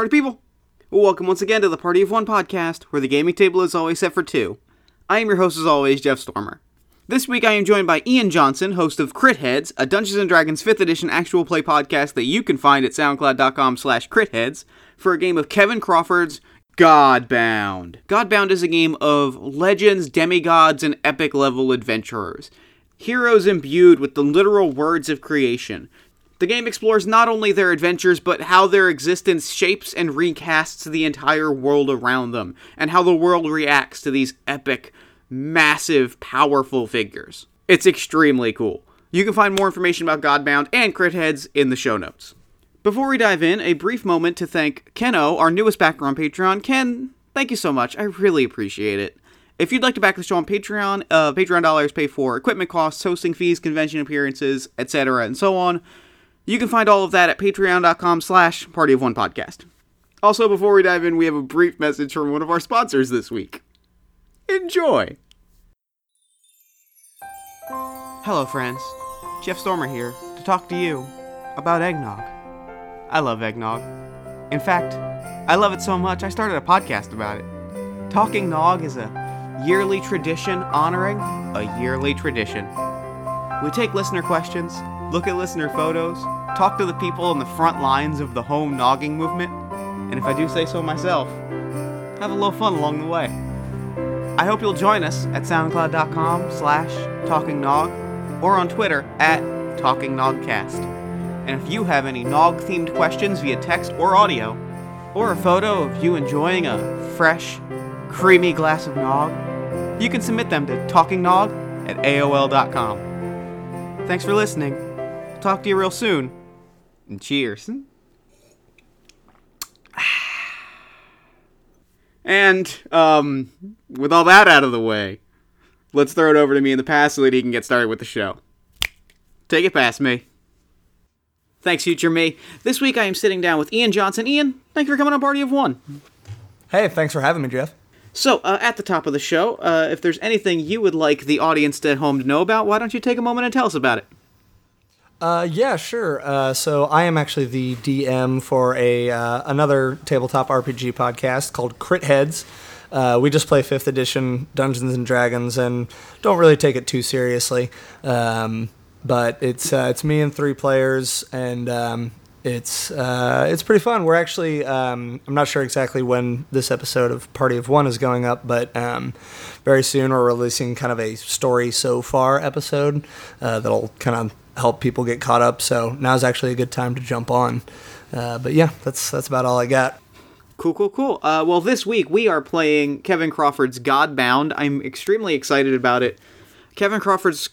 Party people, welcome once again to the Party of One podcast, where the gaming table is always set for two. I am your host, as always, Jeff Stormer. This week I am joined by Ian Johnson, host of Crit Heads, a Dungeons & Dragons 5th edition actual play podcast that you can find at soundcloud.com slash critheads, for a game of Kevin Crawford's Godbound. Godbound is a game of legends, demigods, and epic level adventurers. Heroes imbued with the literal words of creation. The game explores not only their adventures, but how their existence shapes and recasts the entire world around them, and how the world reacts to these epic, massive, powerful figures. It's extremely cool. You can find more information about Godbound and Crit Heads in the show notes. Before we dive in, a brief moment to thank Keno, our newest backer on Patreon. Ken, thank you so much. I really appreciate it. If you'd like to back the show on Patreon, uh, Patreon dollars pay for equipment costs, hosting fees, convention appearances, etc., and so on. You can find all of that at patreon.com slash party of one podcast. Also, before we dive in, we have a brief message from one of our sponsors this week. Enjoy! Hello, friends. Jeff Stormer here to talk to you about eggnog. I love eggnog. In fact, I love it so much I started a podcast about it. Talking Nog is a yearly tradition honoring a yearly tradition. We take listener questions, look at listener photos, talk to the people on the front lines of the home nogging movement, and if I do say so myself, have a little fun along the way. I hope you'll join us at soundcloud.com slash talkingnog or on Twitter at talkingnogcast. And if you have any nog-themed questions via text or audio, or a photo of you enjoying a fresh, creamy glass of nog, you can submit them to talkingnog at aol.com. Thanks for listening. Talk to you real soon. And cheers. And, um, with all that out of the way, let's throw it over to me in the past so that he can get started with the show. Take it past me. Thanks, future me. This week I am sitting down with Ian Johnson. Ian, thank you for coming on Party of One. Hey, thanks for having me, Jeff. So, uh, at the top of the show, uh, if there's anything you would like the audience at home to know about, why don't you take a moment and tell us about it? Uh, yeah, sure. Uh, so I am actually the DM for a uh, another tabletop RPG podcast called Crit Heads. Uh, we just play fifth edition Dungeons and Dragons and don't really take it too seriously. Um, but it's uh, it's me and three players, and um, it's uh, it's pretty fun. We're actually um, I'm not sure exactly when this episode of Party of One is going up, but um, very soon we're releasing kind of a story so far episode that'll kind of help people get caught up. So now's actually a good time to jump on. Uh, but yeah, that's that's about all I got. Cool, cool, cool. Uh, well, this week we are playing Kevin Crawford's Godbound. I'm extremely excited about it. Kevin Crawford's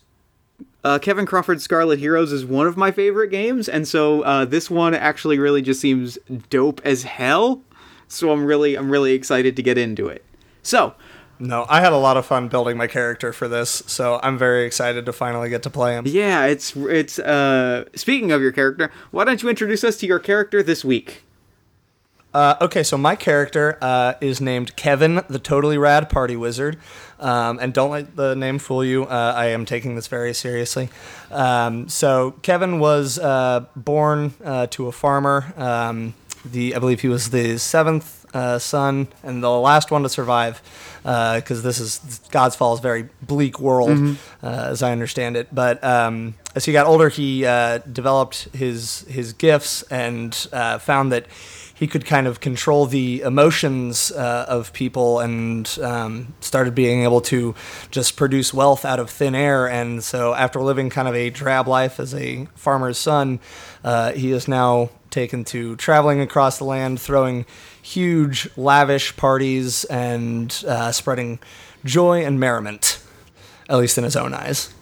uh, Kevin Crawford's Scarlet Heroes is one of my favorite games, and so uh, this one actually really just seems dope as hell. So I'm really, I'm really excited to get into it. So, No, I had a lot of fun building my character for this, so I'm very excited to finally get to play him. yeah, it's it's. Uh, speaking of your character, why don't you introduce us to your character this week? Uh, okay, so my character uh, is named Kevin, the totally rad party wizard. Um, and don't let the name fool you. Uh, I am taking this very seriously. Um, so Kevin was uh, born uh, to a farmer. Um, the I believe he was the seventh uh, son and the last one to survive, because this is God's Fall is a very bleak world, uh, as I understand it. But um, as he got older, he uh, developed his his gifts and uh, found that he could kind of control the emotions uh, of people and um, started being able to just produce wealth out of thin air. And so, after living kind of a drab life as a farmer's son, uh, he is now taken to traveling across the land, throwing huge, lavish parties and uh, spreading joy and merriment, at least in his own eyes.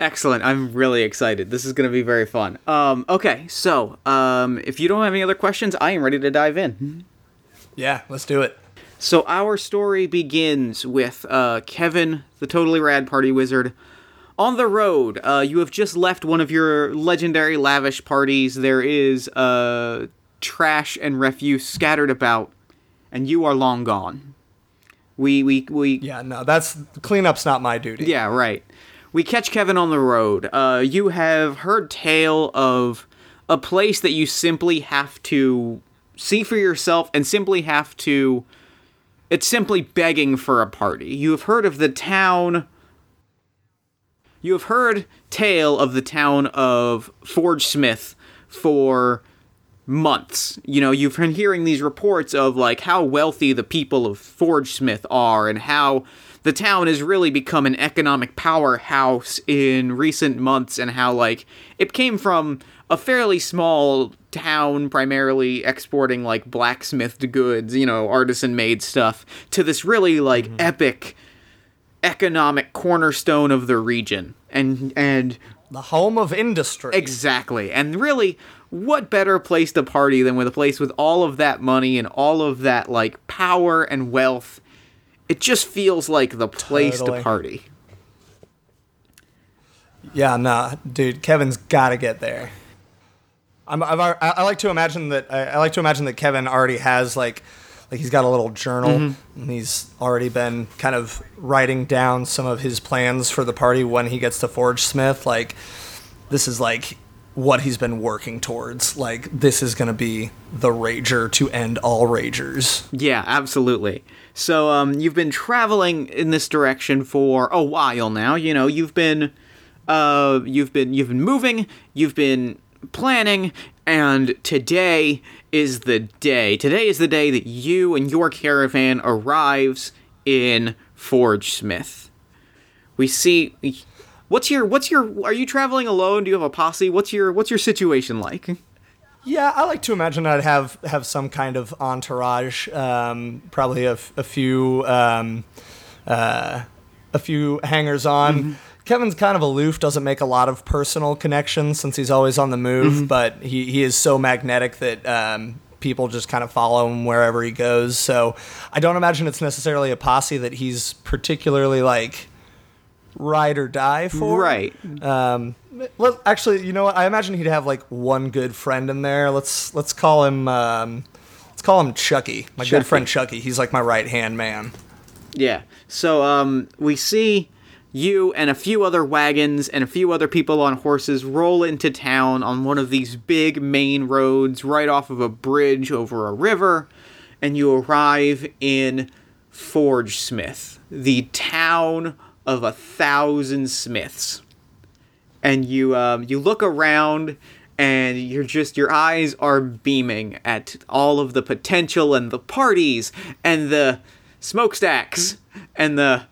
Excellent. I'm really excited. This is going to be very fun. Um, okay, so um, if you don't have any other questions, I am ready to dive in. Yeah, let's do it. So our story begins with uh, Kevin, the totally rad party wizard, on the road. Uh, you have just left one of your legendary lavish parties. There is uh, trash and refuse scattered about, and you are long gone. We we we Yeah, no, that's cleanup's not my duty. yeah, right. We catch Kevin on the road. Uh, you have heard tale of a place that you simply have to see for yourself and simply have to. It's simply begging for a party. You have heard of the town. You have heard tale of the town of Forge Smith for months. You know, you've been hearing these reports of like how wealthy the people of Forge Smith are and how the town has really become an economic powerhouse in recent months and how like it came from a fairly small town primarily exporting like blacksmithed goods, you know, artisan made stuff to this really like mm-hmm. epic economic cornerstone of the region. And and The home of industry. Exactly. And really, what better place to party than with a place with all of that money and all of that like power and wealth? It just feels like the place Totally. to party. Yeah, nah, dude, Kevin's got to get there. I'm, I've, I, I like to imagine that. I, I like to imagine that Kevin already has like, like he's got a little journal, Mm-hmm. and he's already been kind of writing down some of his plans for the party when he gets to Forge Smith. Like, this is like what he's been working towards. Like, this is gonna be the rager to end all ragers. Yeah, absolutely. So, um, you've been traveling in this direction for a while now. You know, you've been, uh, you've been, you've been moving, you've been planning, and today is the day. Today is the day that you and your caravan arrives in Forge Smith. We see. What's your, what's your, are you traveling alone? Do you have a posse? What's your, what's your situation like? Yeah, I like to imagine I'd have have some kind of entourage. Um, probably a, a few um, uh, a few hangers on. Kevin's kind of aloof, doesn't make a lot of personal connections since he's always on the move, but he, he is so magnetic that um, people just kind of follow him wherever he goes. So I don't imagine it's necessarily a posse that he's particularly like ride or die for. Right. Um, let, actually, you know what? I imagine he'd have like one good friend in there. Let's let's call him um, let's call him Chucky, my Chucky. good friend Chucky. He's like my right hand man. Yeah. So um, we see you and a few other wagons and a few other people on horses roll into town on one of these big main roads right off of a bridge over a river, and you arrive in Forge Smith, the town of a thousand smiths. And you um, you look around and you're just your eyes are beaming at all of the potential and the parties and the smokestacks and the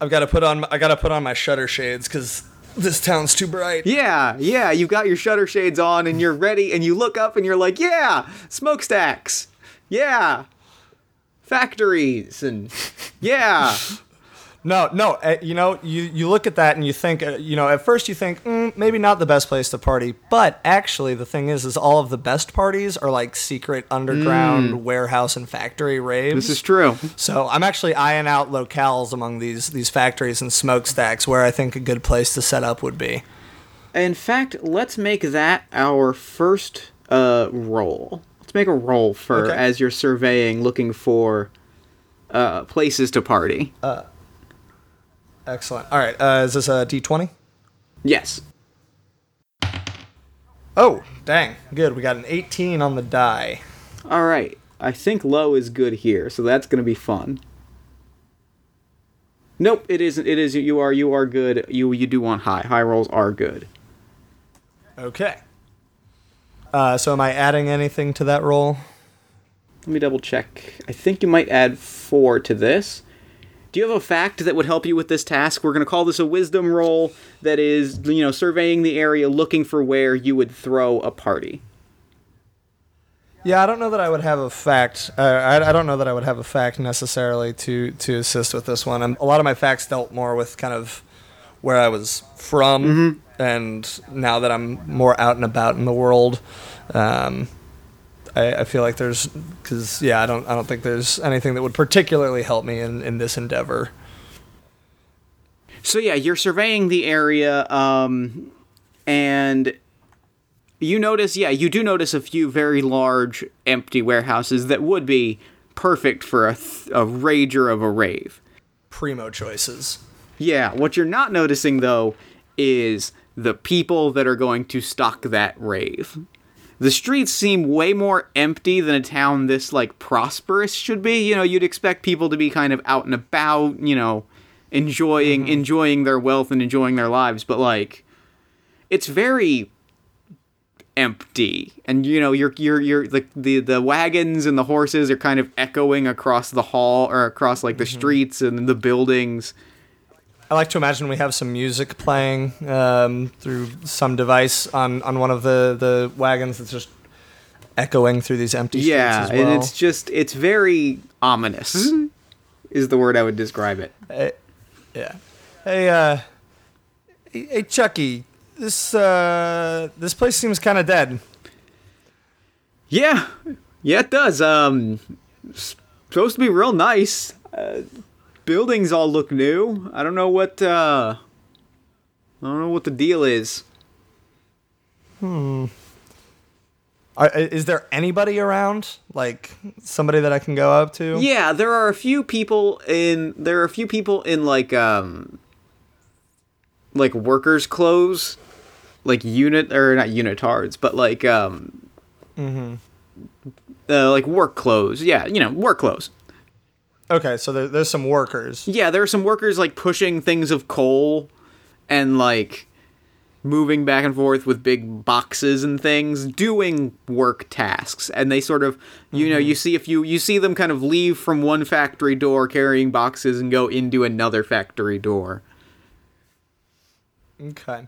I've got to put on I got to put on my shutter shades because this town's too bright. yeah yeah you've got your shutter shades on and you're ready and you look up and you're like yeah smokestacks yeah factories and yeah No, no. Uh, you know, you you look at that and you think, uh, you know, at first you think mm, maybe not the best place to party, but actually the thing is, is all of the best parties are like secret underground warehouse and factory raves. this is true So I'm actually eyeing out locales among these these factories and smokestacks where I think a good place to set up would be. in fact let's make that our first uh roll let's make a roll for Okay. as you're surveying looking for uh places to party Excellent. All right, uh, is this a D20? yes Oh, dang, good. We got an 18 on the die. All right. I think low is good here, so that's going to be fun. Nope, it isn't. It is you are you are good. You you do want high. High rolls are good. Okay. Uh, so am I adding anything to that roll? Let me double check. I think you might add 4 to this. Do you have a fact that would help you with this task? We're going to call this a wisdom roll that is, you know, surveying the area looking for where you would throw a party. Yeah, I don't know that I would have a fact. Uh, I, I don't know that I would have a fact necessarily to to assist with this one. a lot of my facts dealt more with kind of where I was from, and now that I'm more out and about in the world, um, I, I feel like there's because yeah, I don't I don't think there's anything that would particularly help me in in this endeavor. So yeah, you're surveying the area, um, and you notice, yeah, you do notice a few very large empty warehouses that would be perfect for a, th- a rager of a rave. Primo choices. Yeah, what you're not noticing though is the people that are going to stock that rave. The streets seem way more empty than a town this like prosperous should be. You know, you'd expect people to be kind of out and about, you know, enjoying mm-hmm. enjoying their wealth and enjoying their lives, but like it's very empty. And you know you're you're you're like the the wagons and the horses are kind of echoing across the hall or across like the mm-hmm. streets and the buildings I like to imagine we have some music playing um, through some device on, on one of the, the wagons that's just echoing through these empty streets yeah as well. and it's just it's very ominous is the word i would describe it Hey, yeah. Hey, uh, hey, hey, Chucky. This uh, this place seems kind of dead. yeah yeah it does um supposed to be real nice uh, buildings all look new i don't know what uh i don't know what the deal is Are, is there anybody around, like somebody that I can go up to? Yeah, there are a few people in there are a few people in like um like workers clothes, like unit or not unitards, but like um uh, like work clothes. Yeah, you know, work clothes. Okay, so there, there's some workers. Yeah, there are some workers like pushing things of coal and like moving back and forth with big boxes and things, doing work tasks. And they sort of, you know, you see if you you see them kind of leave from one factory door carrying boxes and go into another factory door. Okay.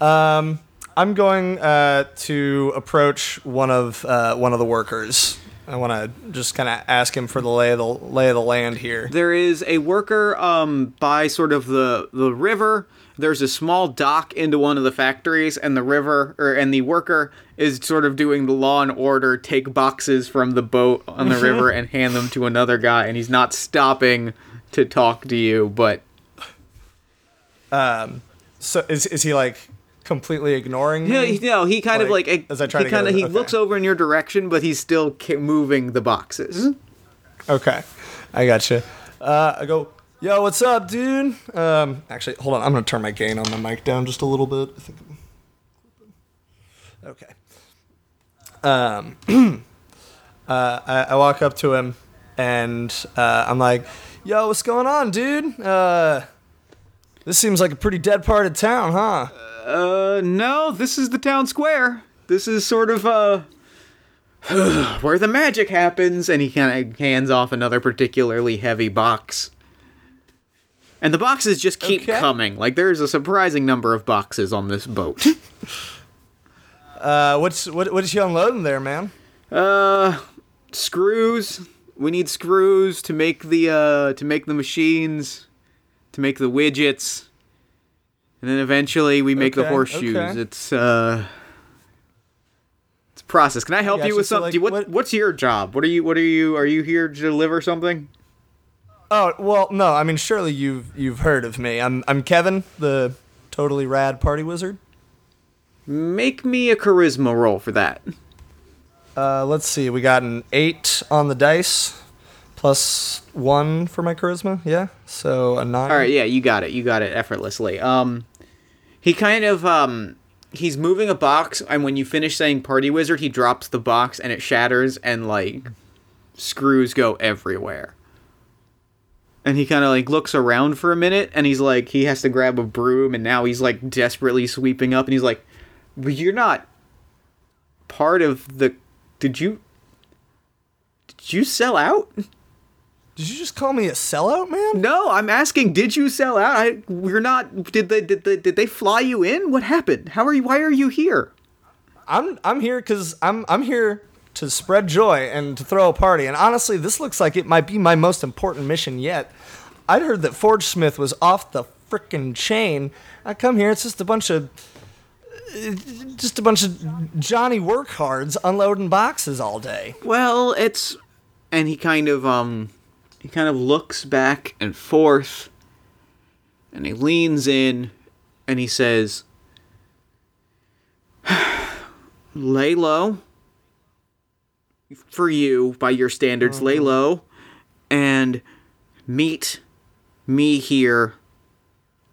Um, I'm going uh, to approach one of uh, one of the workers. I want to just kind of ask him for the lay of the lay of the land here. There is a worker um by sort of the the river. There's a small dock into one of the factories, and the river or and the worker is sort of doing the law and order, take boxes from the boat on the river and hand them to another guy, and he's not stopping to talk to you, but um, So is is he like completely ignoring yeah, me? he- no, he kind of Like, like as I try he to kind of he okay. looks over in your direction, but he's still moving the boxes. Okay, I gotcha. Uh, I go, yo, what's up, dude? Um, actually, hold on. I'm gonna turn my gain on my mic down just a little bit. I think. Okay. Um, uh, I, I walk up to him and uh, I'm like, yo, what's going on, dude? Uh, this seems like a pretty dead part of town, huh? Uh, no, this is the town square. This is sort of uh where the magic happens, and he kind of hands off another particularly heavy box. And the boxes just keep Okay. coming. Like there's a surprising number of boxes on this boat. Uh, what's what? What is you unloading there, man? uh, screws. We need screws to make the uh to make the machines, to make the widgets, and then eventually we make the horseshoes. okay. It's uh. It's a process. Can I help you with so, something? like, what, what- What's your job? What are you? What are you? Are you here to deliver something? Oh well, no. I mean, surely you've you've heard of me. I'm I'm Kevin, the totally rad party wizard. Make me a charisma roll for that. Uh, let's see. We got an eight on the dice, plus one for my charisma. Yeah, so a nine. All right, yeah, you got it. You got it effortlessly. Um, he kind of um, he's moving a box, and when you finish saying "party wizard," he drops the box, and it shatters, and like screws go everywhere. And he kind of like looks around for a minute, and he's like, he has to grab a broom, and now he's like desperately sweeping up, and he's like, "But you're not part of the. Did you? Did you sell out?" Did you just call me a sellout, man? No, I'm asking. Did you sell out? I, we're not. Did they? Did they? Did they fly you in? What happened? How are you? Why are you here? I'm I'm here because I'm I'm here to spread joy and to throw a party. And honestly, this looks like it might be my most important mission yet. I'd heard that Forge Smith was off the frickin' chain. I come here, it's just a bunch of just a bunch of Johnny workhards unloading boxes all day. Well, it's. And he kind of um, he kind of looks back and forth, and he leans in, and he says, "Lay low." For you, by your standards, lay low, and meet me here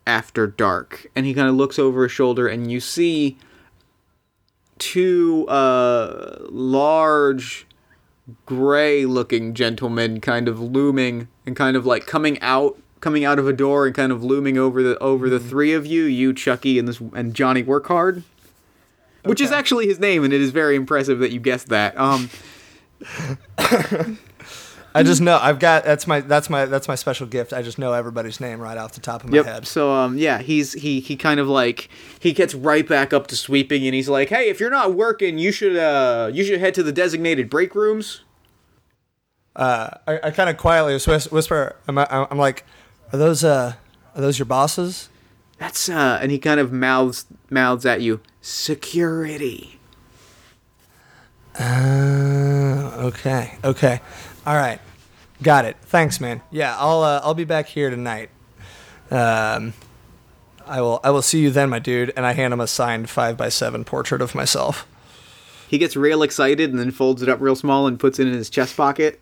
after dark. And he kind of looks over his shoulder, and you see two uh, large gray looking gentleman kind of looming and kind of like coming out coming out of a door and kind of looming over the over the three of you you chucky and this and johnny Work workhard. Which is actually his name and it is very impressive that you guessed that. Um I just know I've got that's my that's my that's my special gift. I just know everybody's name right off the top of my Yep. head. So um yeah, he's he he kind of like he gets right back up to sweeping and he's like, "Hey, if you're not working, you should uh you should head to the designated break rooms." Uh, I, I kind of quietly whis- whisper. I'm, I'm like, are those uh are those your bosses? That's uh and he kind of mouths mouths at you, "Security." Uh, okay, okay, all right, got it. Thanks, man. Yeah, I'll uh, I'll be back here tonight. Um, I will I will see you then, my dude. And I hand him a signed five by seven portrait of myself. He gets real excited and then folds it up real small and puts it in his chest pocket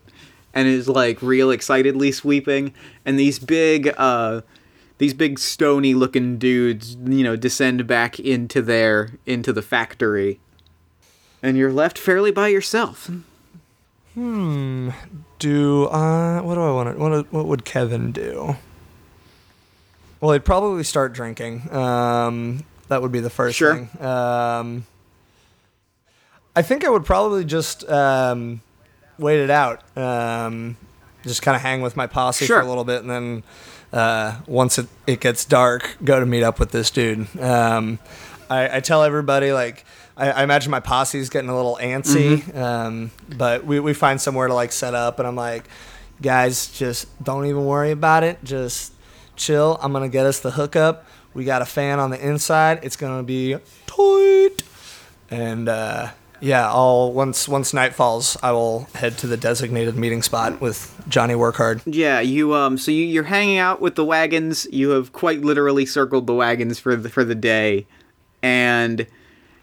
and is like real excitedly sweeping and these big uh these big stony looking dudes, you know, descend back into their into the factory. And you're left fairly by yourself. Do uh, what do I want to what what would Kevin do? Well, he'd probably start drinking. Um, that would be the first Sure. thing. Um, I think I would probably just um, wait it out. Um, just kind of hang with my posse Sure. for a little bit, and then uh, once it, it gets dark, go to meet up with this dude. Um, I, I tell everybody like I, I imagine my posse's getting a little antsy, um, but we, we find somewhere to like set up, and I'm like, guys, just don't even worry about it. Just chill. I'm gonna get us the hookup. We got a fan on the inside. It's gonna be tight, and uh, yeah, I'll once once night falls, I will head to the designated meeting spot with Johnny Workhard. Yeah, you um so you, you're hanging out with the wagons. You have quite literally circled the wagons for the for the day. And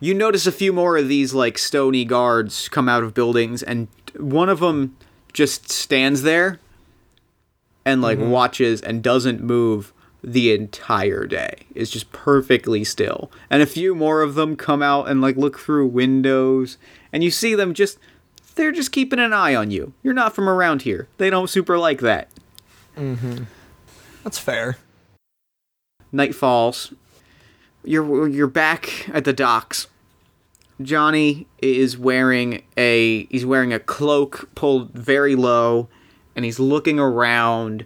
you notice a few more of these like stony guards come out of buildings and one of them just stands there and like watches and doesn't move the entire day. It's just perfectly still. And a few more of them come out and like look through windows and you see them just they're just keeping an eye on you. You're not from around here. They don't super like that. Mhm. That's fair. Night falls. You're you're back at the docks. Johnny is wearing a he's wearing a cloak pulled very low, and he's looking around,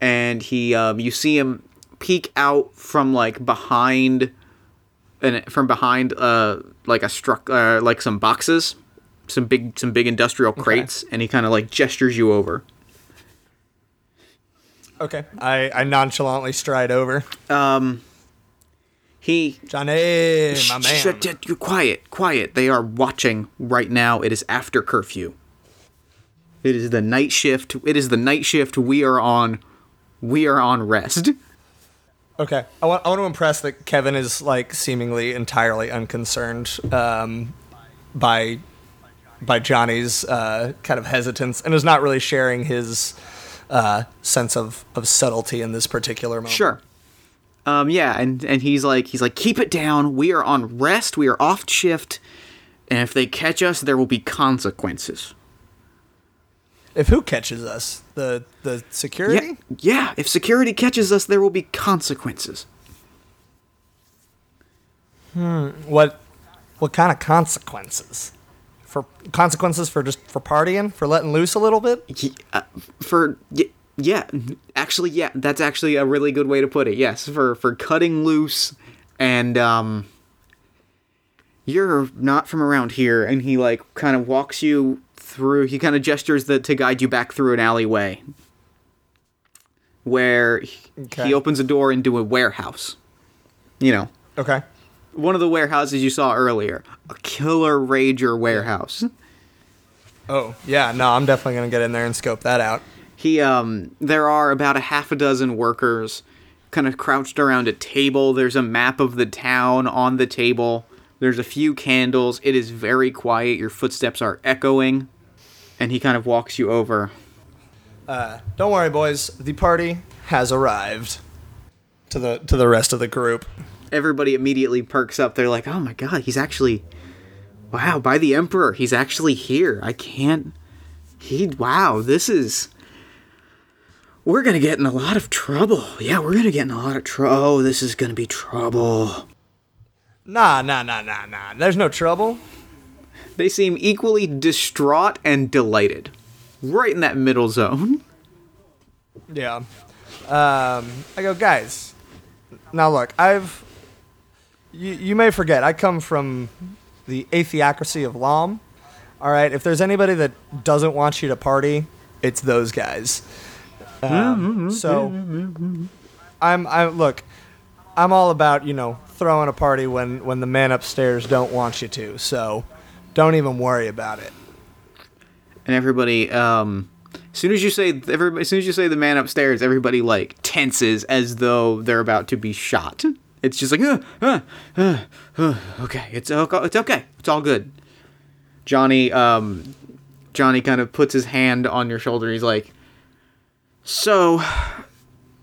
and he um you see him peek out from like behind, and from behind uh like a struck uh, like some boxes, some big some big industrial crates, and he kind of like gestures you over. Okay. I, I nonchalantly stride over. Um, he Johnny, my man. shh, you quiet, quiet. They are watching right now. It is after curfew. It is the night shift. It is the night shift. We are on. We are on rest. Okay. I want, I want to impress that Kevin is like seemingly entirely unconcerned um, by by Johnny's uh, kind of hesitance and is not really sharing his uh, sense of, of subtlety in this particular moment. Sure. Um. Yeah. And and he's like he's like keep it down. We are on rest. We are off shift. And if they catch us, there will be consequences. If who catches us? The the security? Yeah. Yeah. If security catches us, there will be consequences. Hmm. What what kind of consequences? For consequences for just for partying, for letting loose a little bit? Ye- uh, for y- yeah actually yeah that's actually a really good way to put it yes for for cutting loose and um you're not from around here and he like kind of walks you through he kind of gestures that to guide you back through an alleyway where he, Okay. he opens a door into a warehouse you know Okay. one of the warehouses you saw earlier a killer rager warehouse Oh, yeah, no, I'm definitely gonna get in there and scope that out. He um there are about a half a dozen workers kind of crouched around a table there's a map of the town on the table there's a few candles it is very quiet your footsteps are echoing and he kind of walks you over Uh, Don't worry, boys. The party has arrived. To the to the rest of the group. everybody immediately perks up they're like oh my god he's actually Wow, by the Emperor. He's actually here. I can't. He. Wow, this is. We're gonna get in a lot of trouble. Yeah, we're gonna get in a lot of trouble. Oh, this is gonna be trouble. Nah, nah, nah, nah, nah. There's no trouble. They seem equally distraught and delighted. Right in that middle zone. Yeah. Um, I go, guys. Now look, I've. You, you may forget, I come from the atheocracy of Lom. All right, if there's anybody that doesn't want you to party, it's those guys. Um, so, I'm. I look. I'm all about you know throwing a party when when the man upstairs don't want you to. So, don't even worry about it. and everybody um as soon as you say everybody as soon as you say the man upstairs everybody like tenses as though they're about to be shot it's just like uh, uh, uh, uh, okay it's okay it's okay it's all good johnny um johnny kind of puts his hand on your shoulder he's like so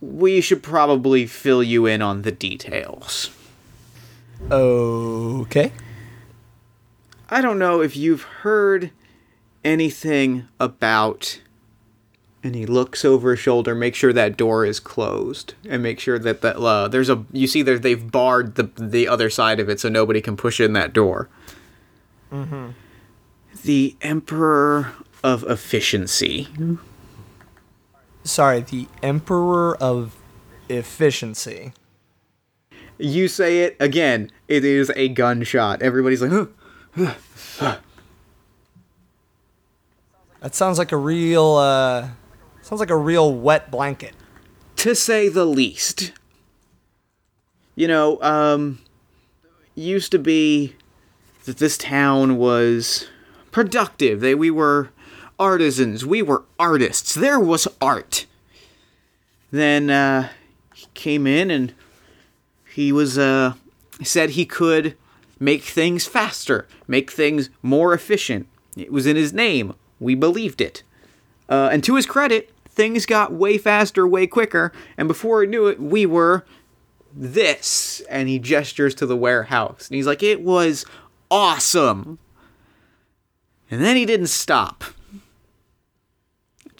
we should probably fill you in on the details Okay. I don't know if you've heard anything about. And he looks over his shoulder, make sure that door is closed, and make sure that that uh, there's a. You see, there they've barred the the other side of it, so nobody can push in that door. Mm-hmm. The Emperor of Efficiency. Sorry, the Emperor of Efficiency. You say it again. It is a gunshot. Everybody's like, huh. That sounds like a real uh sounds like a real wet blanket. to say the least. You know, um, used to be that this town was productive. They we were artisans. We were artists. There was art. Then uh, he came in and he was uh, said he could make things faster, make things more efficient. It was in his name. We believed it. Uh, and to his credit, things got way faster, way quicker, and before he knew it, we were this. And he gestures to the warehouse. And he's like, it was awesome. And then he didn't stop.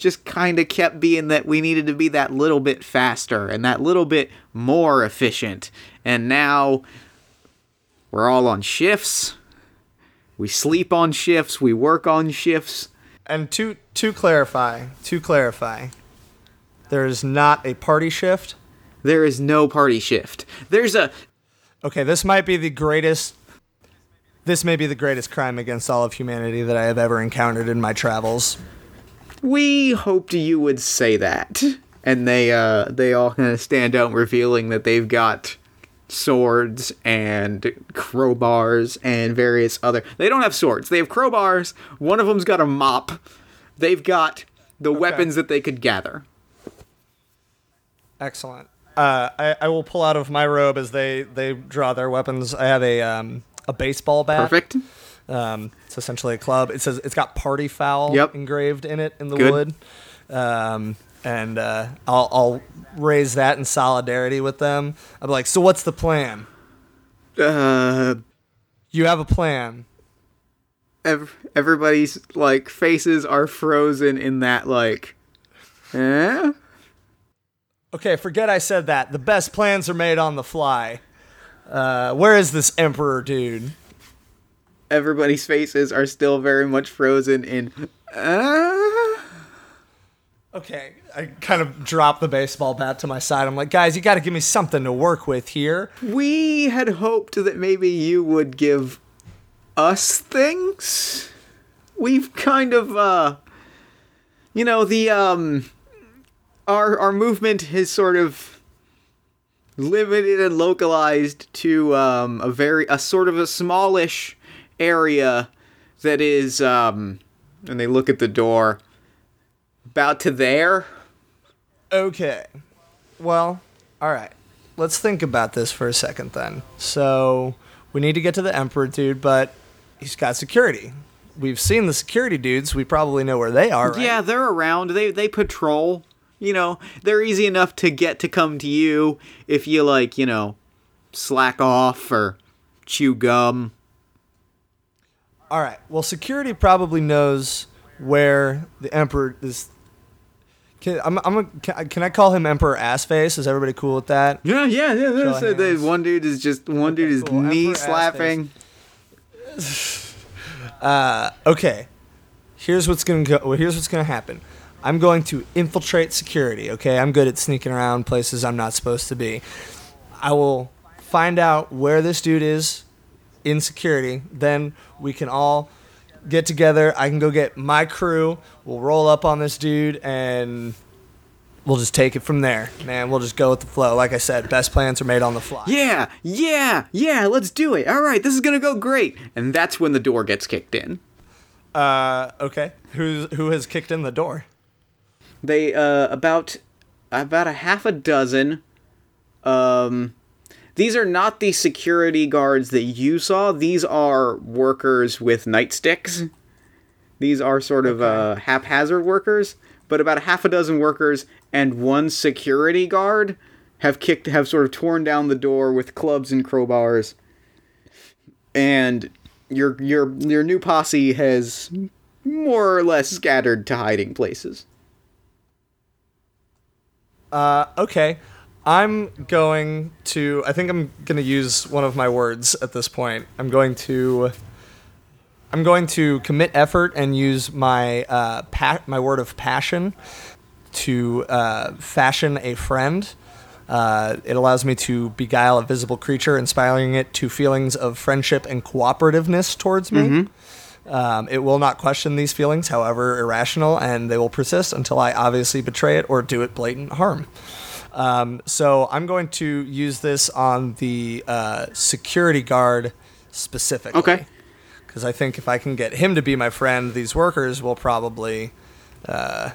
Just kind of kept being that we needed to be that little bit faster and that little bit more efficient. And now we're all on shifts. We sleep on shifts. We work on shifts. And to to clarify, to clarify, there is not a party shift. There is no party shift. There's a Okay, this might be the greatest this may be the greatest crime against all of humanity that I have ever encountered in my travels. We hoped you would say that. And they uh they all kind of stand out revealing that they've got swords and crowbars and various other They don't have swords. They have crowbars. One of them's got a mop. They've got the weapons that they could gather. Excellent. Uh, I, I will pull out of my robe as they, they draw their weapons. I have a um, a baseball bat. Perfect. Um, it's essentially a club. It says it's got party foul Yep. engraved in it in the Good. wood. Um, and uh, I'll, I'll raise that in solidarity with them. I'll be like, so what's the plan? Uh You have a plan. ev- everybody's like faces are frozen in that like eh? Okay, forget I said that. The best plans are made on the fly. Uh, where is this emperor dude? Everybody's faces are still very much frozen in uh? Okay, I kind of drop the baseball bat to my side. I'm like, guys, you got to give me something to work with here. we had hoped that maybe you would give us things we've kind of uh you know the um our our movement is sort of limited and localized to um a very a sort of a smallish area that is um and they look at the door about to there Okay. Well, all right. Let's think about this for a second then. So, we need to get to the Emperor dude, but he's got security. We've seen the security dudes. We probably know where they are, right? Yeah, they're around. They they patrol. You know, they're easy enough to get to come to you if you like, you know, slack off or chew gum. All right. Well, security probably knows where the emperor is. Can, I'm, I'm a, can, I- can I call him Emperor Assface? Is everybody cool with that? Yeah, yeah, yeah. Show So of the hands. one dude is just one dude is cool. knee Emperor slapping. Uh, okay. Here's what's gonna go. well, Here's what's gonna happen. I'm going to infiltrate security. Okay, I'm good at sneaking around places I'm not supposed to be. I will find out where this dude is in security. Then we can all get together. I can go get my crew. We'll roll up on this dude and we'll just take it from there. Man, we'll just go with the flow. Like I said, best plans are made on the fly. Yeah, yeah, yeah. Let's do it. All right, this is gonna go great. And that's when the door gets kicked in. Uh, okay. Who's who has kicked in the door? They uh about about a half a dozen. Um, these are not the security guards that you saw. These are workers with nightsticks. These are sort of uh, haphazard workers, but about a half a dozen workers and one security guard have kicked, have sort of torn down the door with clubs and crowbars. And your your your new posse has more or less scattered to hiding places. Uh, okay. I'm going to. I think I'm going to use one of my words at this point. I'm going to. I'm going to commit effort and use my uh, pa- my word of passion to uh, fashion a friend. Uh, it allows me to beguile a visible creature, inspiring it to feelings of friendship and cooperativeness towards me. Um, it will not question these feelings, however irrational, and they will persist until I obviously betray it or do it blatant harm. Um, so I'm going to use this on the uh, security guard specifically. Okay. Because I think if I can get him to be my friend, these workers will probably uh,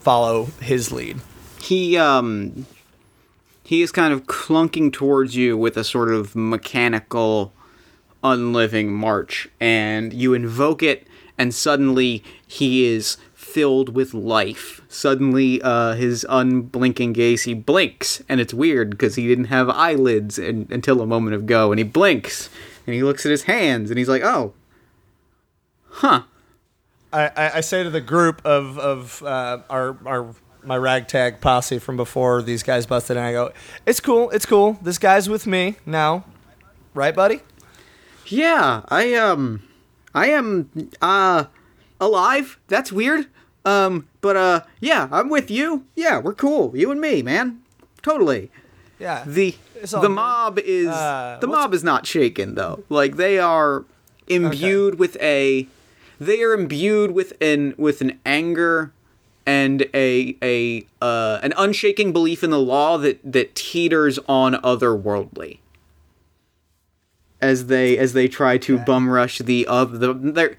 follow his lead. he um he is kind of clunking towards you with a sort of mechanical unliving march and you invoke it and suddenly he is filled with life suddenly uh his unblinking gaze he blinks and it's weird because he didn't have eyelids in, until a moment ago and he blinks and he looks at his hands and he's like oh huh I, I, I say to the group of of uh, our our my ragtag posse from before these guys busted in, I go, "It's cool, it's cool. This guy's with me now, right, buddy?" Yeah, I um I am uh alive. That's weird. Um but uh yeah, I'm with you. Yeah, we're cool. You and me, man. Totally. Yeah. The the good. mob is Uh, the mob is not shaken though. Like they are imbued with a they are imbued with an with an anger and a a uh, an unshaking belief in the law that that teeters on otherworldly as they as they try to bum rush the of the their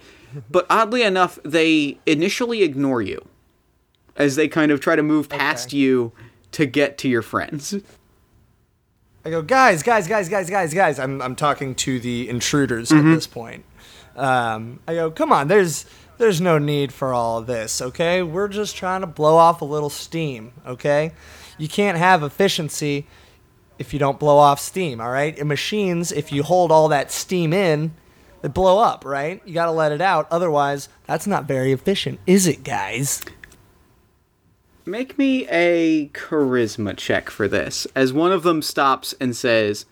but oddly enough they initially ignore you as they kind of try to move past Okay. you to get to your friends I go, guys, guys, guys, guys, guys, guys. I'm I'm talking to the intruders Mm-hmm. at this point. Um, I go, come on, there's there's no need for all of this, okay? We're just trying to blow off a little steam, okay? You can't have efficiency if you don't blow off steam, all right? In machines, if you hold all that steam in, they blow up, right? You got to let it out. Otherwise, that's not very efficient, is it, guys? Make me a charisma check for this. As one of them stops and says,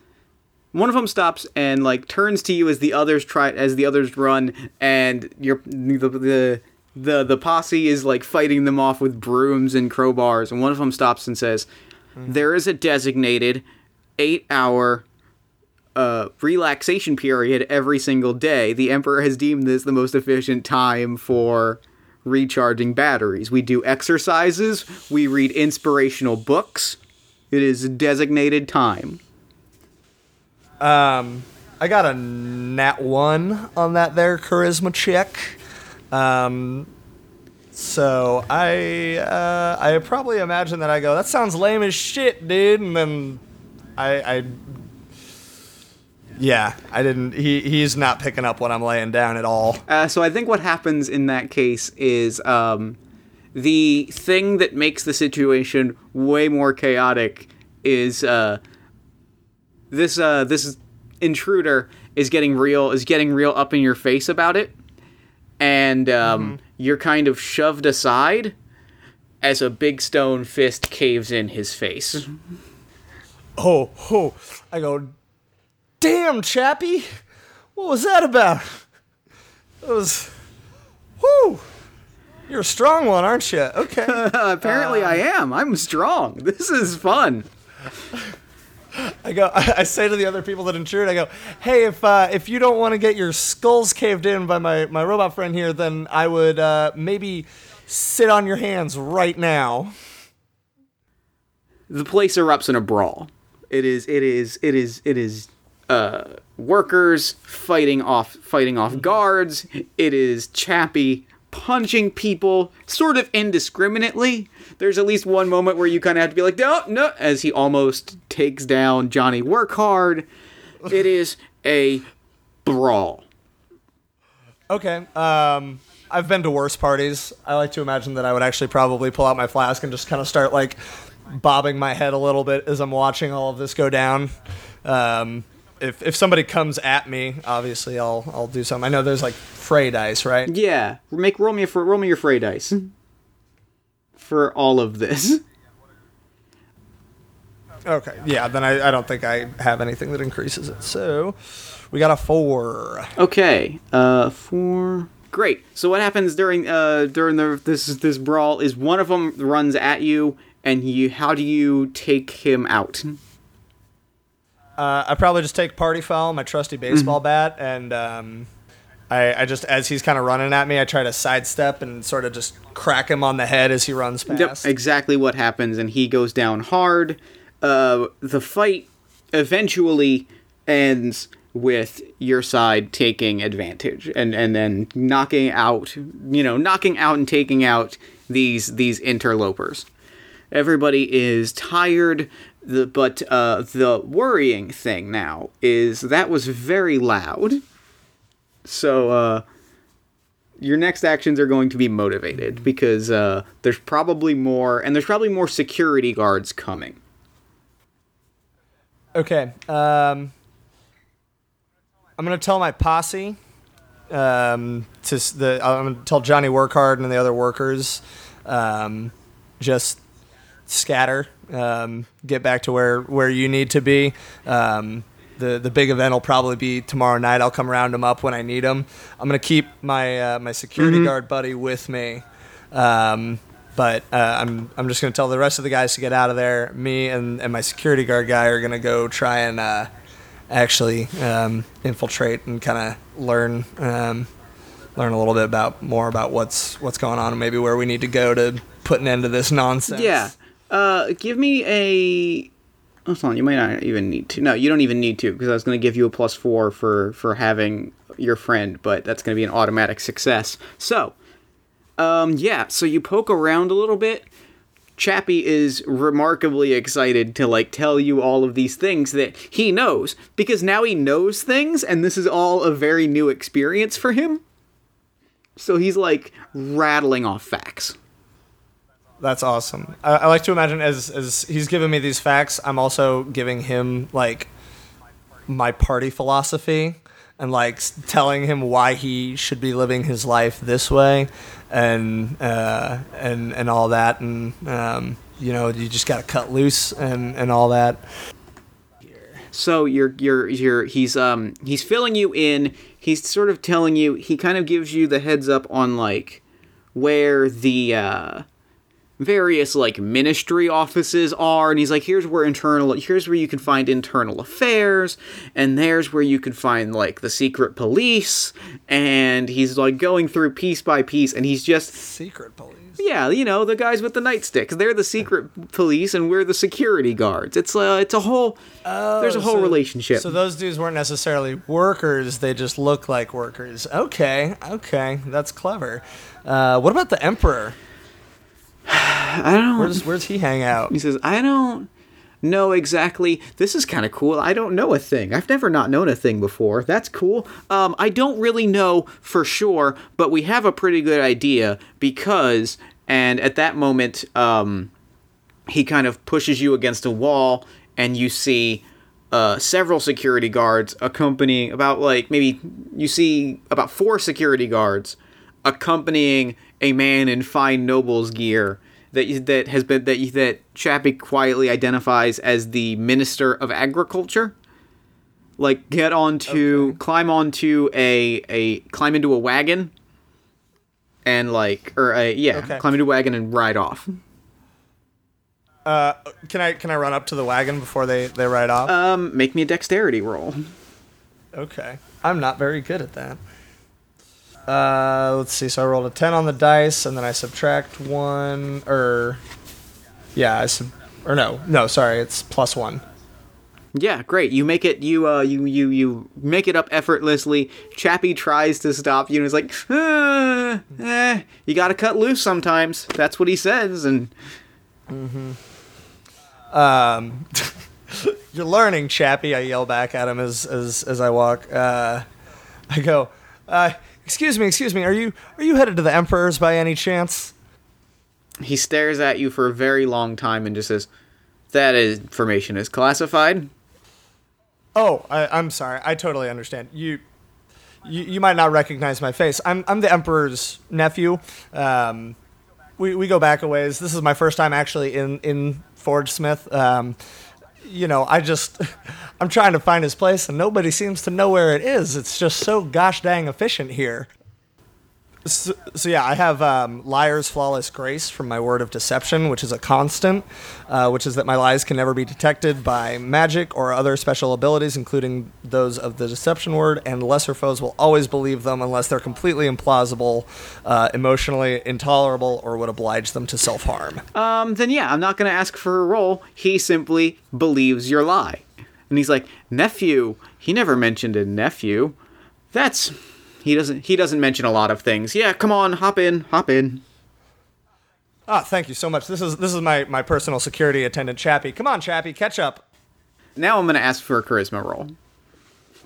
one of them stops and like turns to you as the others try as the others run, and you're the the the, the posse is like fighting them off with brooms and crowbars, and one of them stops and says, mm-hmm. "There is a designated eight-hour." Uh, relaxation period every single day. The Emperor has deemed this the most efficient time for recharging batteries. We do exercises, we read inspirational books. It is designated time. Um, I got a nat one on that there charisma check. Um, so I uh, I probably imagine that I go that sounds lame as shit, dude, and then I I yeah I didn't he he's not picking up what I'm laying down at all. Uh, so I think what happens in that case is um, the thing that makes the situation way more chaotic is uh, this uh, this intruder is getting real is getting real up in your face about it, and um, you're kind of shoved aside as a big stone fist caves in his face. Oh, oh. I go, damn, Chappie. What was that about? It was, whoo. You're a strong one, aren't you? Okay. Apparently, I am. I'm strong. This is fun. I go. I say to the other people that intrude, I go, "Hey, if uh, if you don't want to get your skulls caved in by my, my robot friend here, then I would uh, maybe sit on your hands right now." the place erupts in a brawl. It is it is it is it is uh workers fighting off fighting off guards. It is Chappie punching people sort of indiscriminately. There's at least one moment where you kind of have to be like, no, no, as he almost takes down Johnny Workhard. It is a brawl. Okay. Um, I've been to worse parties. I like to imagine that I would actually probably pull out my flask and just kind of start like bobbing my head a little bit as I'm watching all of this go down. Um, if if somebody comes at me, obviously I'll I'll do something. I know there's like fray dice, right? Yeah, make roll me a roll me your fray dice for all of this. Okay. Yeah. Then I, I don't think I have anything that increases it. So we got a four. Okay, uh, four. Great. So what happens during uh during the this this brawl is one of them runs at you, and you how do you take him out? Uh, I probably just take party foul, my trusty baseball bat, and um, I, I just as he's kind of running at me, I try to sidestep and sort of just crack him on the head as he runs past. Yep, exactly what happens, and he goes down hard. Uh, the fight eventually ends with your side taking advantage and and then knocking out, you know, knocking out and taking out these these interlopers. Everybody is tired, the, but uh, the worrying thing now is that was very loud. So uh, your next actions are going to be motivated because uh, there's probably more, and there's probably more security guards coming. Okay. Um, I'm gonna tell my posse. Um, to the I'm gonna tell Johnny Workhard and the other workers, um, just scatter. Um, get back to where where you need to be. Um, the the big event will probably be tomorrow night. I'll come round them up when I need them. I'm gonna keep my uh, my security guard buddy with me. Um, but uh, I'm I'm just gonna tell the rest of the guys to get out of there. Me and, and my security guard guy are gonna go try and uh, actually um, infiltrate and kind of learn um, learn a little bit about more about what's what's going on and maybe where we need to go to put an end to this nonsense. Yeah. Uh, give me a. Hold on, you might not even need to. No, you don't even need to because I was going to give you a plus four for for having your friend, but that's going to be an automatic success. So, um, yeah. So you poke around a little bit. Chappie is remarkably excited to like tell you all of these things that he knows because now he knows things and this is all a very new experience for him. So he's like rattling off facts. That's awesome. I, I like to imagine as as he's giving me these facts, I'm also giving him like my party philosophy and like telling him why he should be living his life this way, and uh, and and all that, and um, you know you just got to cut loose and and all that. So you're you're you're he's um he's filling you in. He's sort of telling you. He kind of gives you the heads up on like where the uh, various like ministry offices are, and he's like, here's where internal. Here's where you can find internal affairs, and there's where you can find like the secret police. And he's like going through piece by piece, and he's just Secret police. yeah, you know, the guys with the nightsticks. They're the secret police, and we're the security guards. It's uh, it's a whole. oh, there's a whole so- relationship. So those dudes weren't necessarily workers; they just look like workers. Okay, okay, that's clever. Uh, what about the emperor? I don't. Where's where's he hang out? He says, I don't know exactly. This is kind of cool. I don't know a thing. I've never not known a thing before. That's cool. Um, I don't really know for sure, but we have a pretty good idea because, and at that moment, um, he kind of pushes you against a wall, and you see uh, several security guards accompanying about like maybe you see about four security guards accompanying a man in fine noble's gear that that has been that that Chappie quietly identifies as the minister of agriculture. Like get onto Okay. climb onto a a climb into a wagon and like or a yeah Okay. climb into a wagon and ride off. Uh, can I can I run up to the wagon before they they ride off? Um, make me a dexterity roll. okay, I'm not very good at that. Uh, let's see. So I rolled a ten on the dice, and then I subtract one, or yeah, I sub, or no, no, sorry, it's plus one. Yeah, great. You make it. You uh, you you you make it up effortlessly. Chappie tries to stop you and is like, "Uh, eh, you got to cut loose sometimes. That's what he says. And Um, you're learning, Chappie. I yell back at him as as as I walk. Uh, I go, uh, excuse me, excuse me. Are you are you headed to the Emperor's by any chance? he stares at you for a very long time and just says, "That information is classified." Oh, I, I'm sorry. I totally understand. You, you, you might not recognize my face. I'm, I'm the Emperor's nephew. Um, we, we go back a ways. This is my first time actually in, in Forge Smith. Um, you know, I just, I'm trying to find his place and nobody seems to know where it is. It's just so gosh dang efficient here. So, so yeah, I have um, liar's flawless grace from my word of deception, which is a constant, uh, which is that my lies can never be detected by magic or other special abilities, including those of the deception word. And lesser foes will always believe them unless they're completely implausible, uh, emotionally intolerable, or would oblige them to self harm. Um, then yeah, I'm not gonna ask for a roll. He simply believes your lie, and he's like, "Nephew." He never mentioned a nephew. That's he doesn't he doesn't mention a lot of things. Yeah, come on, hop in, hop in. Ah, thank you so much. This is this is my my personal security attendant, Chappie. Come on, Chappie, catch up. Now I'm gonna ask for a charisma roll.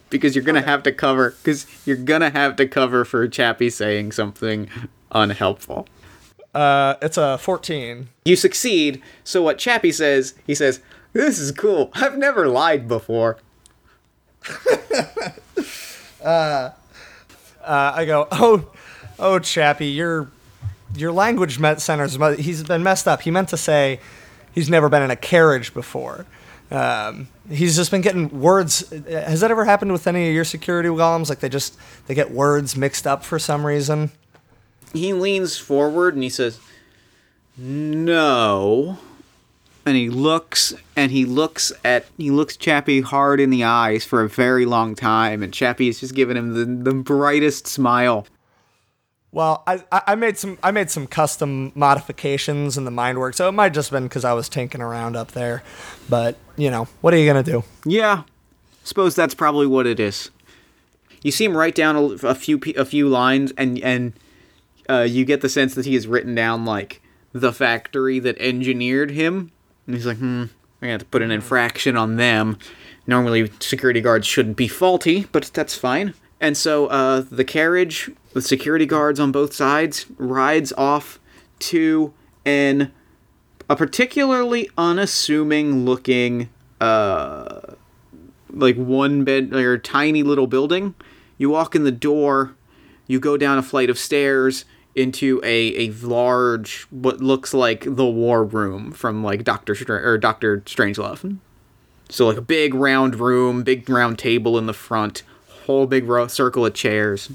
Because you're gonna have to cover because you're gonna have to cover for Chappie saying something unhelpful. Uh, it's a 14. You succeed, so what Chappie says, he says, This is cool. I've never lied before. Uh, I go, oh, oh, Chappie, your your language center's he's been messed up. He meant to say he's never been in a carriage before. Um, he's just been getting words. Has that ever happened with any of your security golems? Like they just they get words mixed up for some reason. He leans forward and he says, No. And he looks and he looks at he looks Chappie hard in the eyes for a very long time, and Chappie is just giving him the, the brightest smile. Well, I, I made some I made some custom modifications in the mind work, so it might just been because I was tinking around up there. But you know, what are you gonna do? Yeah, suppose that's probably what it is. You see him write down a, a few a few lines, and and uh, you get the sense that he has written down like the factory that engineered him, and he's like, hmm, I got to put an infraction on them. Normally, security guards shouldn't be faulty, but that's fine. And so uh, the carriage with security guards on both sides rides off to an a particularly unassuming looking uh like one bed or tiny little building. You walk in the door, you go down a flight of stairs into a, a large what looks like the war room from like Doctor Str- or Doctor Strangelove. So like a big round room, big round table in the front, whole big row circle of chairs.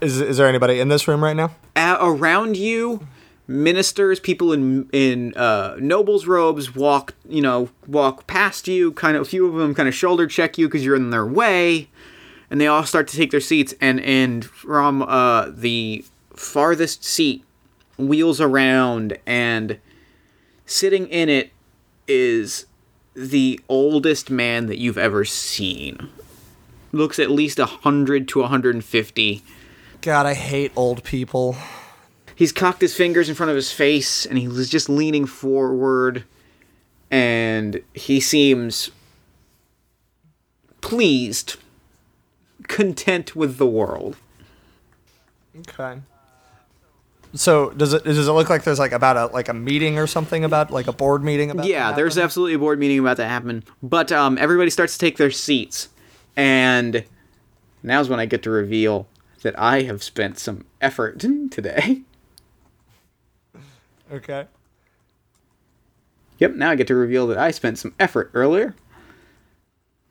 Is is there anybody in this room right now? Around you ministers people in in uh, nobles robes walk you know walk past you kind of a few of them kind of shoulder check you because you're in their way and they all start to take their seats and and from uh, the farthest seat wheels around and sitting in it is the oldest man that you've ever seen. Looks at least 100 to 150 God, I hate old people. he's cocked his fingers in front of his face and he was just leaning forward and he seems pleased content with the world Okay. So does it does it look like there's like about a like a meeting or something about like a board meeting about? Yeah, there's absolutely a board meeting about to happen. But um, everybody starts to take their seats, and now's when I get to reveal that I have spent some effort today. okay. Yep, now I get to reveal that I spent some effort earlier.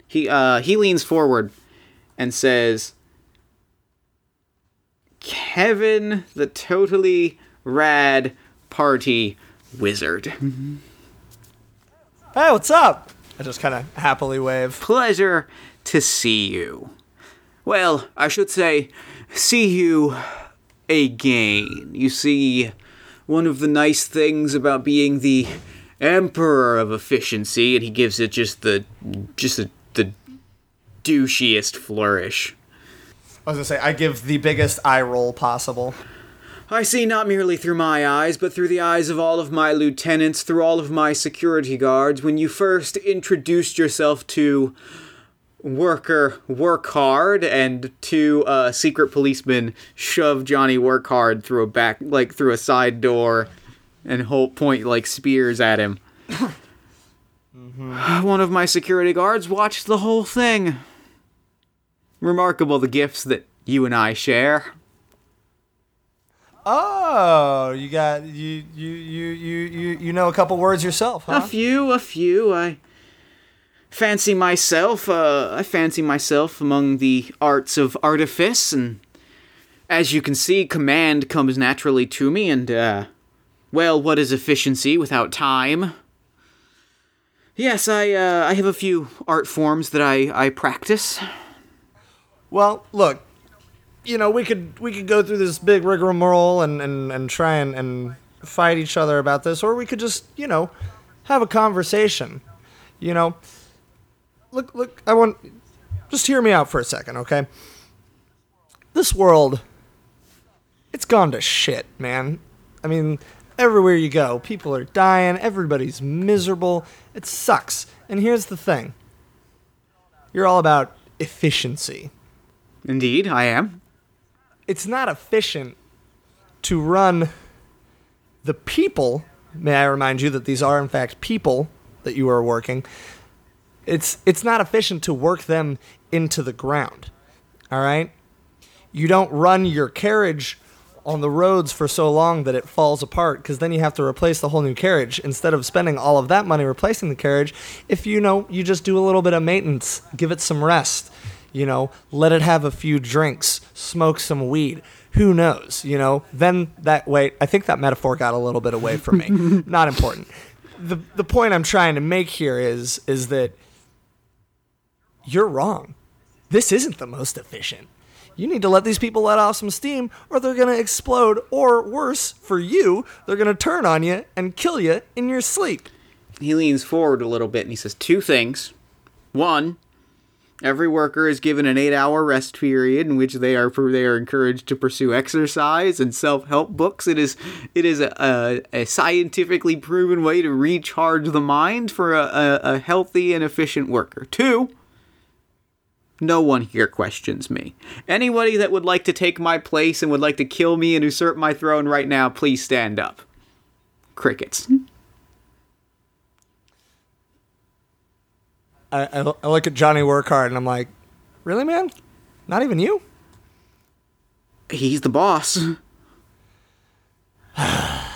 He uh he leans forward and says Kevin the totally rad party wizard. Hey, what's up? I just kind of happily wave. Pleasure to see you. Well, I should say see you again. You see, one of the nice things about being the emperor of efficiency, and he gives it just the just the douchiest flourish. I was gonna say I give the biggest eye roll possible. I see not merely through my eyes, but through the eyes of all of my lieutenants, through all of my security guards. When you first introduced yourself to Worker Work Hard and to uh, secret policeman shove Johnny Work Hard through a back, like through a side door, and hold point like spears at him. One of my security guards watched the whole thing. Remarkable the gifts that you and I share. Oh, you got you you you you you you know a couple words yourself, huh? A few, a few. I fancy myself. Uh, I fancy myself among the arts of artifice, and as you can see, command comes naturally to me. And uh, well, what is efficiency without time? Yes, I uh, I have a few art forms that I I practice. Well, look, you know we could we could go through this big rigmarole and and and try and and fight each other about this, or we could just you know have a conversation. You know, look look, I want just hear me out for a second, okay? This world, it's gone to shit, man. I mean, everywhere you go, people are dying, everybody's miserable. It sucks. And here's the thing you're all about efficiency. Indeed, I am. It's not efficient to run the people. May I remind you that these are, in fact, people that you are working. It's, it's not efficient to work them into the ground. All right? You don't run your carriage on the roads for so long that it falls apart because then you have to replace the whole new carriage instead of spending all of that money replacing the carriage if you know you just do a little bit of maintenance give it some rest you know let it have a few drinks smoke some weed. Who knows you know? Then that way i think that metaphor got a little bit away from me. Not important. The the point i'm trying to make here is is that you're wrong. This isn't the most efficient. You need to let these people let off some steam or they're going to explode or worse for you they're going to turn on you and kill you in your sleep. He leans forward a little bit and he says two things. One, every worker is given an eight-hour rest period in which they are they are encouraged to pursue exercise and self-help books. It is it is a, a, a scientifically proven way to recharge the mind for a, a, a healthy and efficient worker. Two, no one here questions me. Anybody that would like to take my place and would like to kill me and usurp my throne right now, please stand up. Crickets. I, I, look at johnny workhard and i'm like really man? Not even you? He's the boss. all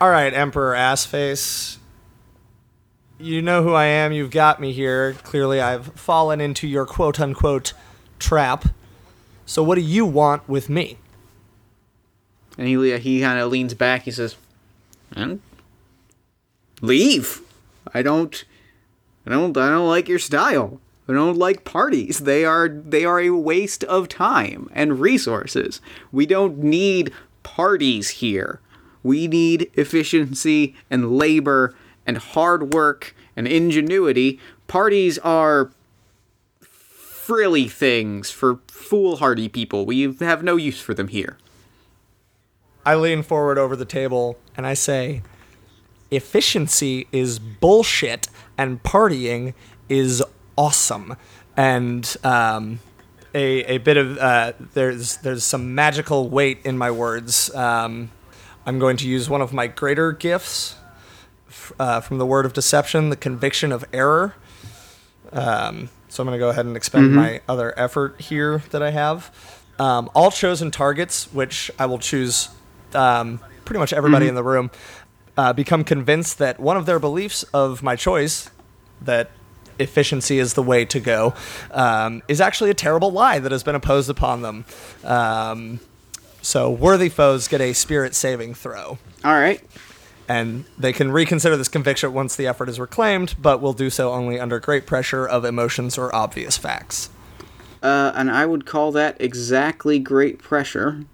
right emperor assface. You know who i am. You've got me here. Clearly i've fallen into your quote unquote trap. So what do you want with me? And he he kind of leans back. He says, "I don't- "Leave. I don't. I don't. I don't like your style. I don't like parties. They are they are a waste of time and resources. We don't need parties here. We need efficiency and labor and hard work and ingenuity. Parties are." Frilly things for foolhardy people. We have no use for them here. I lean forward over the table and I say, efficiency is bullshit and partying is awesome. And um, a, a bit of uh, there's there's some magical weight in my words. Um, I'm going to use one of my greater gifts f- uh, from the word of deception, the conviction of error. Um, so I'm going to go ahead and expend my other effort here that I have. Um, all chosen targets, which I will choose um, pretty much everybody in the room, uh, become convinced that one of their beliefs of my choice, that efficiency is the way to go, um, is actually a terrible lie that has been imposed upon them. Um, so worthy foes get a spirit saving throw All right. and they can reconsider this conviction once the effort is reclaimed, but will do so only under great pressure of emotions or obvious facts. Uh, and I would call that exactly great pressure,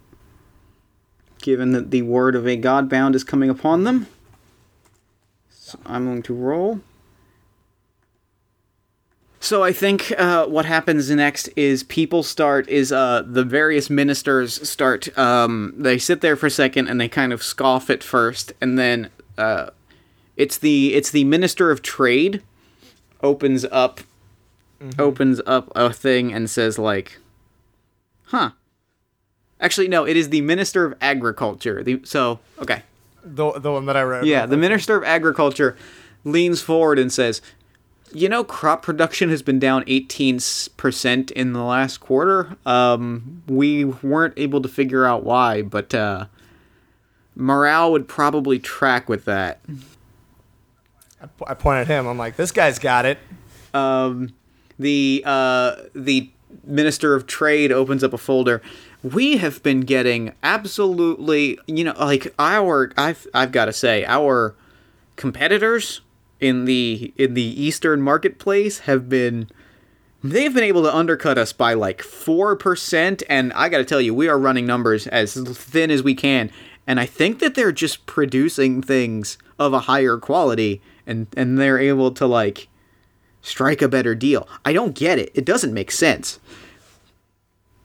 given that the word of a godbound is coming upon them. So I'm going to roll. So I think uh, what happens next is people start is uh, the various ministers start. Um, they sit there for a second and they kind of scoff at first, and then uh, it's the it's the minister of trade opens up opens up a thing and says like, "Huh." Actually, no. It is the minister of agriculture. The so okay. The, the one that I wrote. Yeah, the Minister of Agriculture leans forward and says, "You know, crop production has been down 18% in the last quarter. Um, we weren't able to figure out why, but uh, morale would probably track with that." I pointed at him. I'm like, this guy's got it. um, the uh, the minister of trade opens up a folder. We have been getting absolutely, you know, like our I've I've got to say our competitors in the in the eastern marketplace have been they've been able to undercut us by like 4% and I got to tell you we are running numbers as thin as we can and I think that they're just producing things of a higher quality and and they're able to like strike a better deal. I don't get it. It doesn't make sense.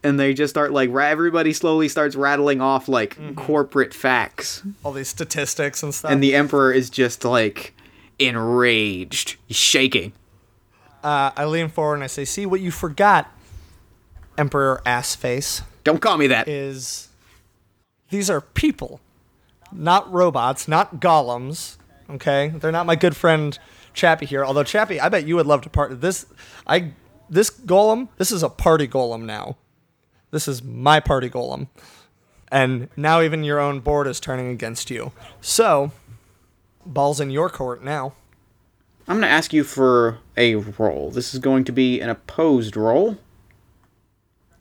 And they just start like everybody slowly starts rattling off like corporate facts, All these statistics and stuff. and the emperor is just like enraged, He's shaking. uh, I lean forward and I say, see what you forgot, Emperor Assface, Don't call me that. is these are people, not robots, not golems. Okay, they're not my good friend Chappie here. Although Chappie, I bet you would love to part this. I this golem. This is a party golem now. This is my party golem, and now even your own board is turning against you. So, balls in your court now. I'm going to ask you for a roll. This is going to be an opposed roll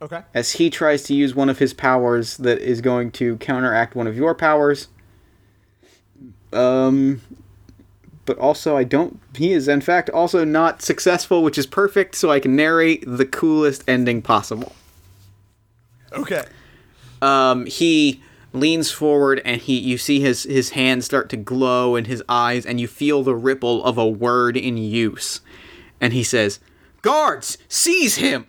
Okay. as he tries to use one of his powers that is going to counteract one of your powers. Um but also I don't he is in fact also not successful, which is perfect so I can narrate the coolest ending possible. Okay. um, he leans forward and he you see his his hands start to glow in his eyes and you feel the ripple of a word in use. And he says guards seize him!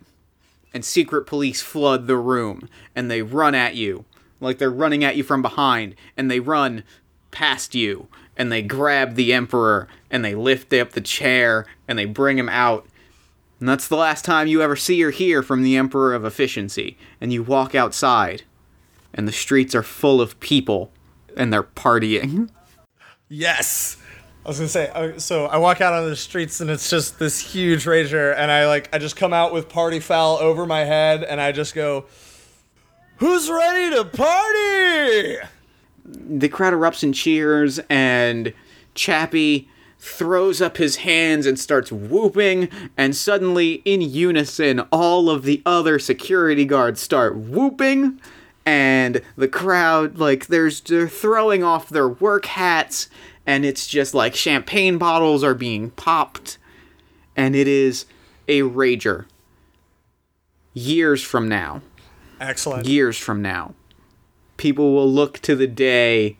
And secret police flood the room and they run at you. Like they're running at you from behind and they run past you and they grab the emperor and they lift up the chair and they bring him out and that's the last time you ever see or hear from the Emperor of Efficiency. And you walk outside, and the streets are full of people, and they're partying. Yes. I was gonna say, uh, so I walk out on the streets and it's just this huge rager, and I like, I just come out with party foul over my head, and I just go, "Who's ready to party?" The crowd erupts in cheers, and Chappie throws up his hands and starts whooping, and suddenly, in unison, all of the other security guards start whooping, and the crowd, like, there's they're throwing off their work hats, and it's just like champagne bottles are being popped, and it is a rager. Years from now, Excellent. years from now, people will look to the day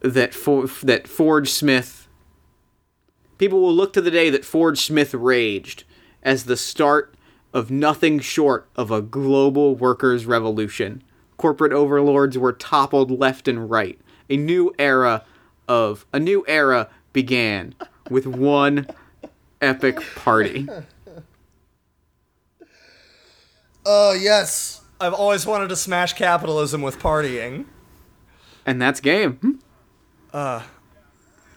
that For- that Forge Smith. People will look to the day that Ford Smith raged as the start of nothing short of a global workers' revolution. Corporate overlords were toppled left and right. A new era of a new era began with one epic party. Oh, yes. I've always wanted to smash capitalism with partying. And that's game. Hmm.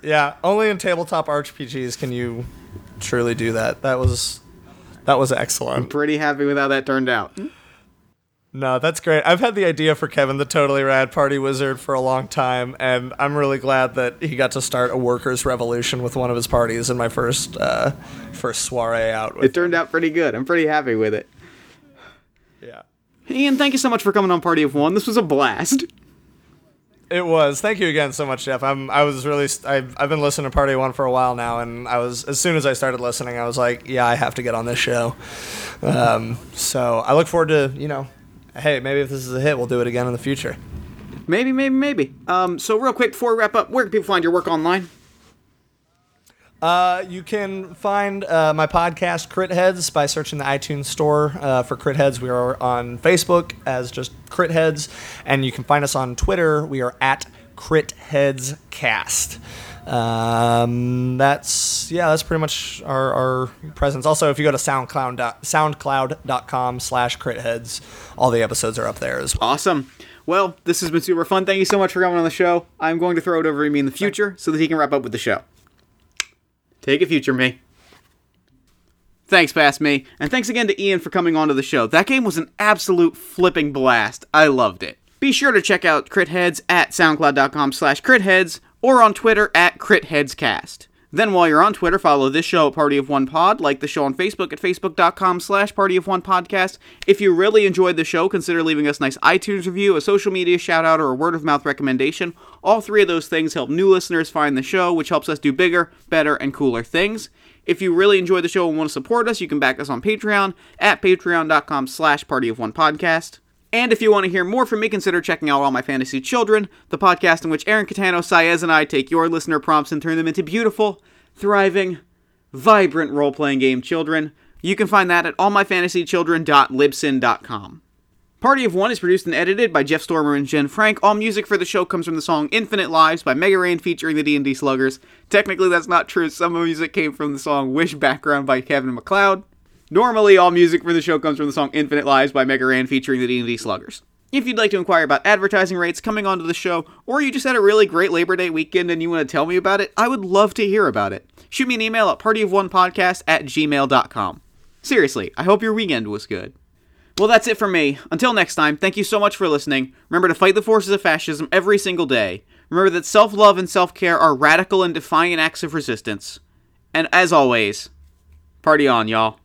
Yeah, only in tabletop RPGs can you truly do that. That was that was excellent. I'm pretty happy with how that turned out. No, that's great. I've had the idea for Kevin the Totally Rad Party Wizard for a long time, and I'm really glad that he got to start a workers' revolution with one of his parties in my first uh, first soiree out. With It turned out pretty good. I'm pretty happy with it. yeah, Ian, thank you so much for coming on Party of One. This was a blast. It was. Thank you again so much, Jeff. I'm I was really I've I've been listening to Party One for a while now, and I was as soon as I started listening, I was like, yeah, I have to get on this show. Um, so I look forward to you know, hey, maybe if this is a hit, we'll do it again in the future. Maybe, maybe, maybe. Um, so real quick before we wrap up, where can people find your work online? Uh, you can find uh, my podcast, Crit Heads, by searching the iTunes store uh, for Crit Heads. We are on Facebook as just Crit Heads, and you can find us on Twitter. We are at Crit Heads Cast. Um, that's yeah, that's pretty much our, our presence. Also, if you go to SoundCloud SoundCloud.com slash Crit Heads, all the episodes are up there as well. Awesome. Well, this has been super fun. Thank you so much for coming on the show. I'm going to throw it over to me in the future so that he can wrap up with the show. Take a future me. Thanks, past me. And thanks again to Ian for coming onto the show. That game was an absolute flipping blast. I loved it. Be sure to check out CritHeads at soundcloud.com slash critheads or on Twitter at critheadscast. Then while you're on Twitter, follow this show at Party of One Pod, like the show on Facebook at facebook.com slash Party of One Podcast. If you really enjoyed the show, consider leaving us a nice iTunes review, a social media shout out, or a word of mouth recommendation. All three of those things help new listeners find the show, which helps us do bigger, better, and cooler things. If you really enjoy the show and want to support us, you can back us on Patreon at patreon.com slash Party of One Podcast. And if you want to hear more from me, consider checking out All My Fantasy Children, the podcast in which Aaron Catano, Saez, and I take your listener prompts and turn them into beautiful, thriving, vibrant role playing game children. You can find that at allmyfantasychildren.libsyn.com. Party of One is produced and edited by Jeff Stormer and Jen Frank. All music for the show comes from the song Infinite Lives by Mega Ran featuring the D&D Sluggers. Technically, that's not true. Some of the music came from the song Wish Background by Kevin MacLeod. Normally, all music for the show comes from the song Infinite Lives by Mega Ran featuring the D&D Sluggers. If you'd like to inquire about advertising rates coming onto the show, or you just had a really great Labor Day weekend and you want to tell me about it, I would love to hear about it. Shoot me an email at partyofonepodcast at gmail.com. Seriously, I hope your weekend was good. Well, that's it for me. Until next time, thank you so much for listening. Remember to fight the forces of fascism every single day. Remember that self love and self care are radical and defiant acts of resistance. And as always, party on, y'all.